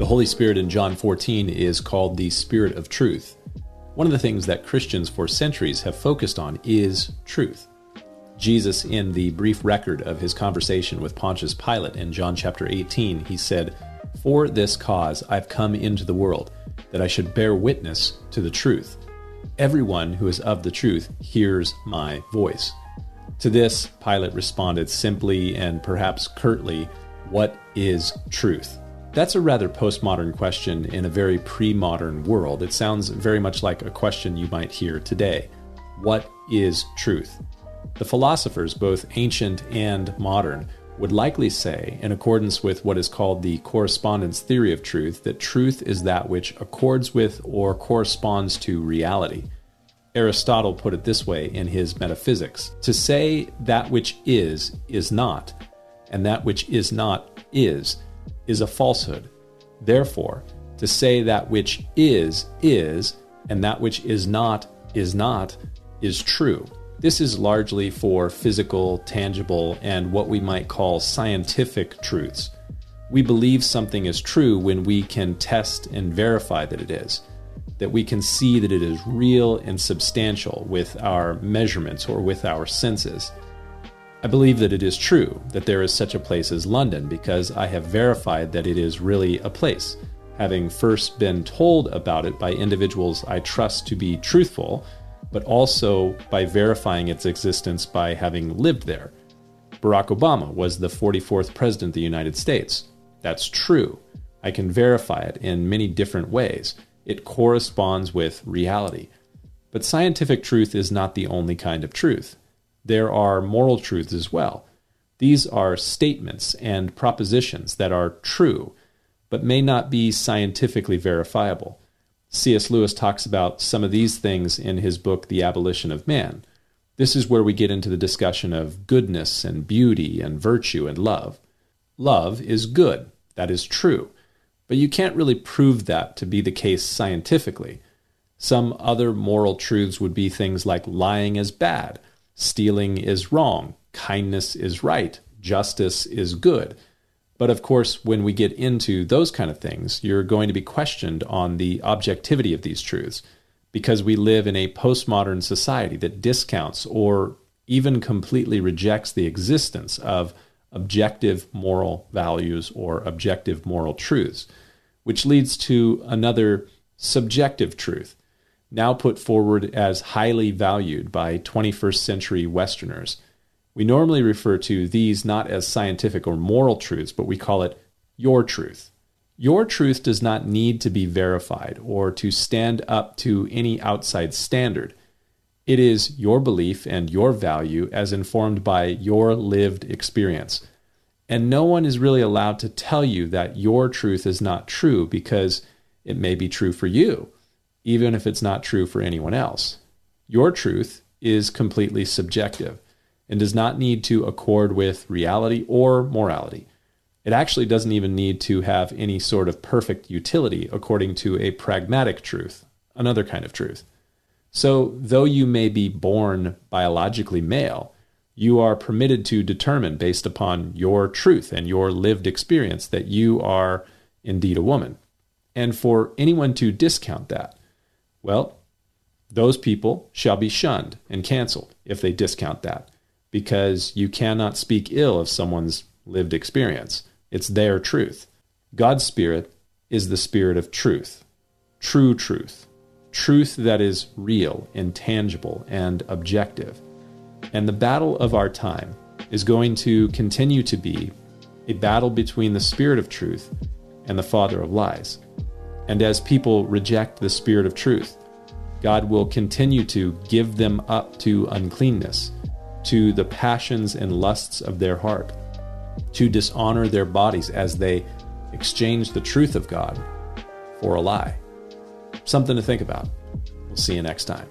The Holy Spirit in John 14 is called the Spirit of Truth. One of the things that Christians for centuries have focused on is truth. Jesus, in the brief record of his conversation with Pontius Pilate in John chapter 18, he said, For this cause I've come into the world, that I should bear witness to the truth. Everyone who is of the truth hears my voice. To this, Pilate responded simply and perhaps curtly, What is truth? That's a rather postmodern question in a very pre modern world. It sounds very much like a question you might hear today What is truth? The philosophers, both ancient and modern, would likely say, in accordance with what is called the correspondence theory of truth, that truth is that which accords with or corresponds to reality. Aristotle put it this way in his Metaphysics To say that which is, is not, and that which is not, is is a falsehood. Therefore, to say that which is, is, and that which is not, is not, is true. This is largely for physical, tangible, and what we might call scientific truths. We believe something is true when we can test and verify that it is, that we can see that it is real and substantial with our measurements or with our senses. I believe that it is true that there is such a place as London because I have verified that it is really a place, having first been told about it by individuals I trust to be truthful, but also by verifying its existence by having lived there. Barack Obama was the 44th President of the United States. That's true. I can verify it in many different ways. It corresponds with reality. But scientific truth is not the only kind of truth there are moral truths as well. These are statements and propositions that are true, but may not be scientifically verifiable. C.S. Lewis talks about some of these things in his book, The Abolition of Man. This is where we get into the discussion of goodness and beauty and virtue and love. Love is good, that is true, but you can't really prove that to be the case scientifically. Some other moral truths would be things like lying is bad Stealing is wrong, kindness is right, justice is good. But of course, when we get into those kind of things, you're going to be questioned on the objectivity of these truths because we live in a postmodern society that discounts or even completely rejects the existence of objective moral values or objective moral truths, which leads to another subjective truth now put forward as highly valued by 21st century Westerners. We normally refer to these not as scientific or moral truths, but we call it your truth. Your truth does not need to be verified or to stand up to any outside standard. It is your belief and your value as informed by your lived experience. And no one is really allowed to tell you that your truth is not true because it may be true for you even if it's not true for anyone else. Your truth is completely subjective and does not need to accord with reality or morality. It actually doesn't even need to have any sort of perfect utility according to a pragmatic truth, another kind of truth. So, though you may be born biologically male, you are permitted to determine based upon your truth and your lived experience that you are indeed a woman. And for anyone to discount that, well, those people shall be shunned and canceled if they discount that, because you cannot speak ill of someone's lived experience. It's their truth. God's Spirit is the Spirit of truth, true truth, truth that is real, and tangible and objective. And the battle of our time is going to continue to be a battle between the Spirit of truth and the Father of lies. And as people reject the Spirit of truth, God will continue to give them up to uncleanness, to the passions and lusts of their heart, to dishonor their bodies as they exchange the truth of God for a lie. Something to think about. We'll see you next time.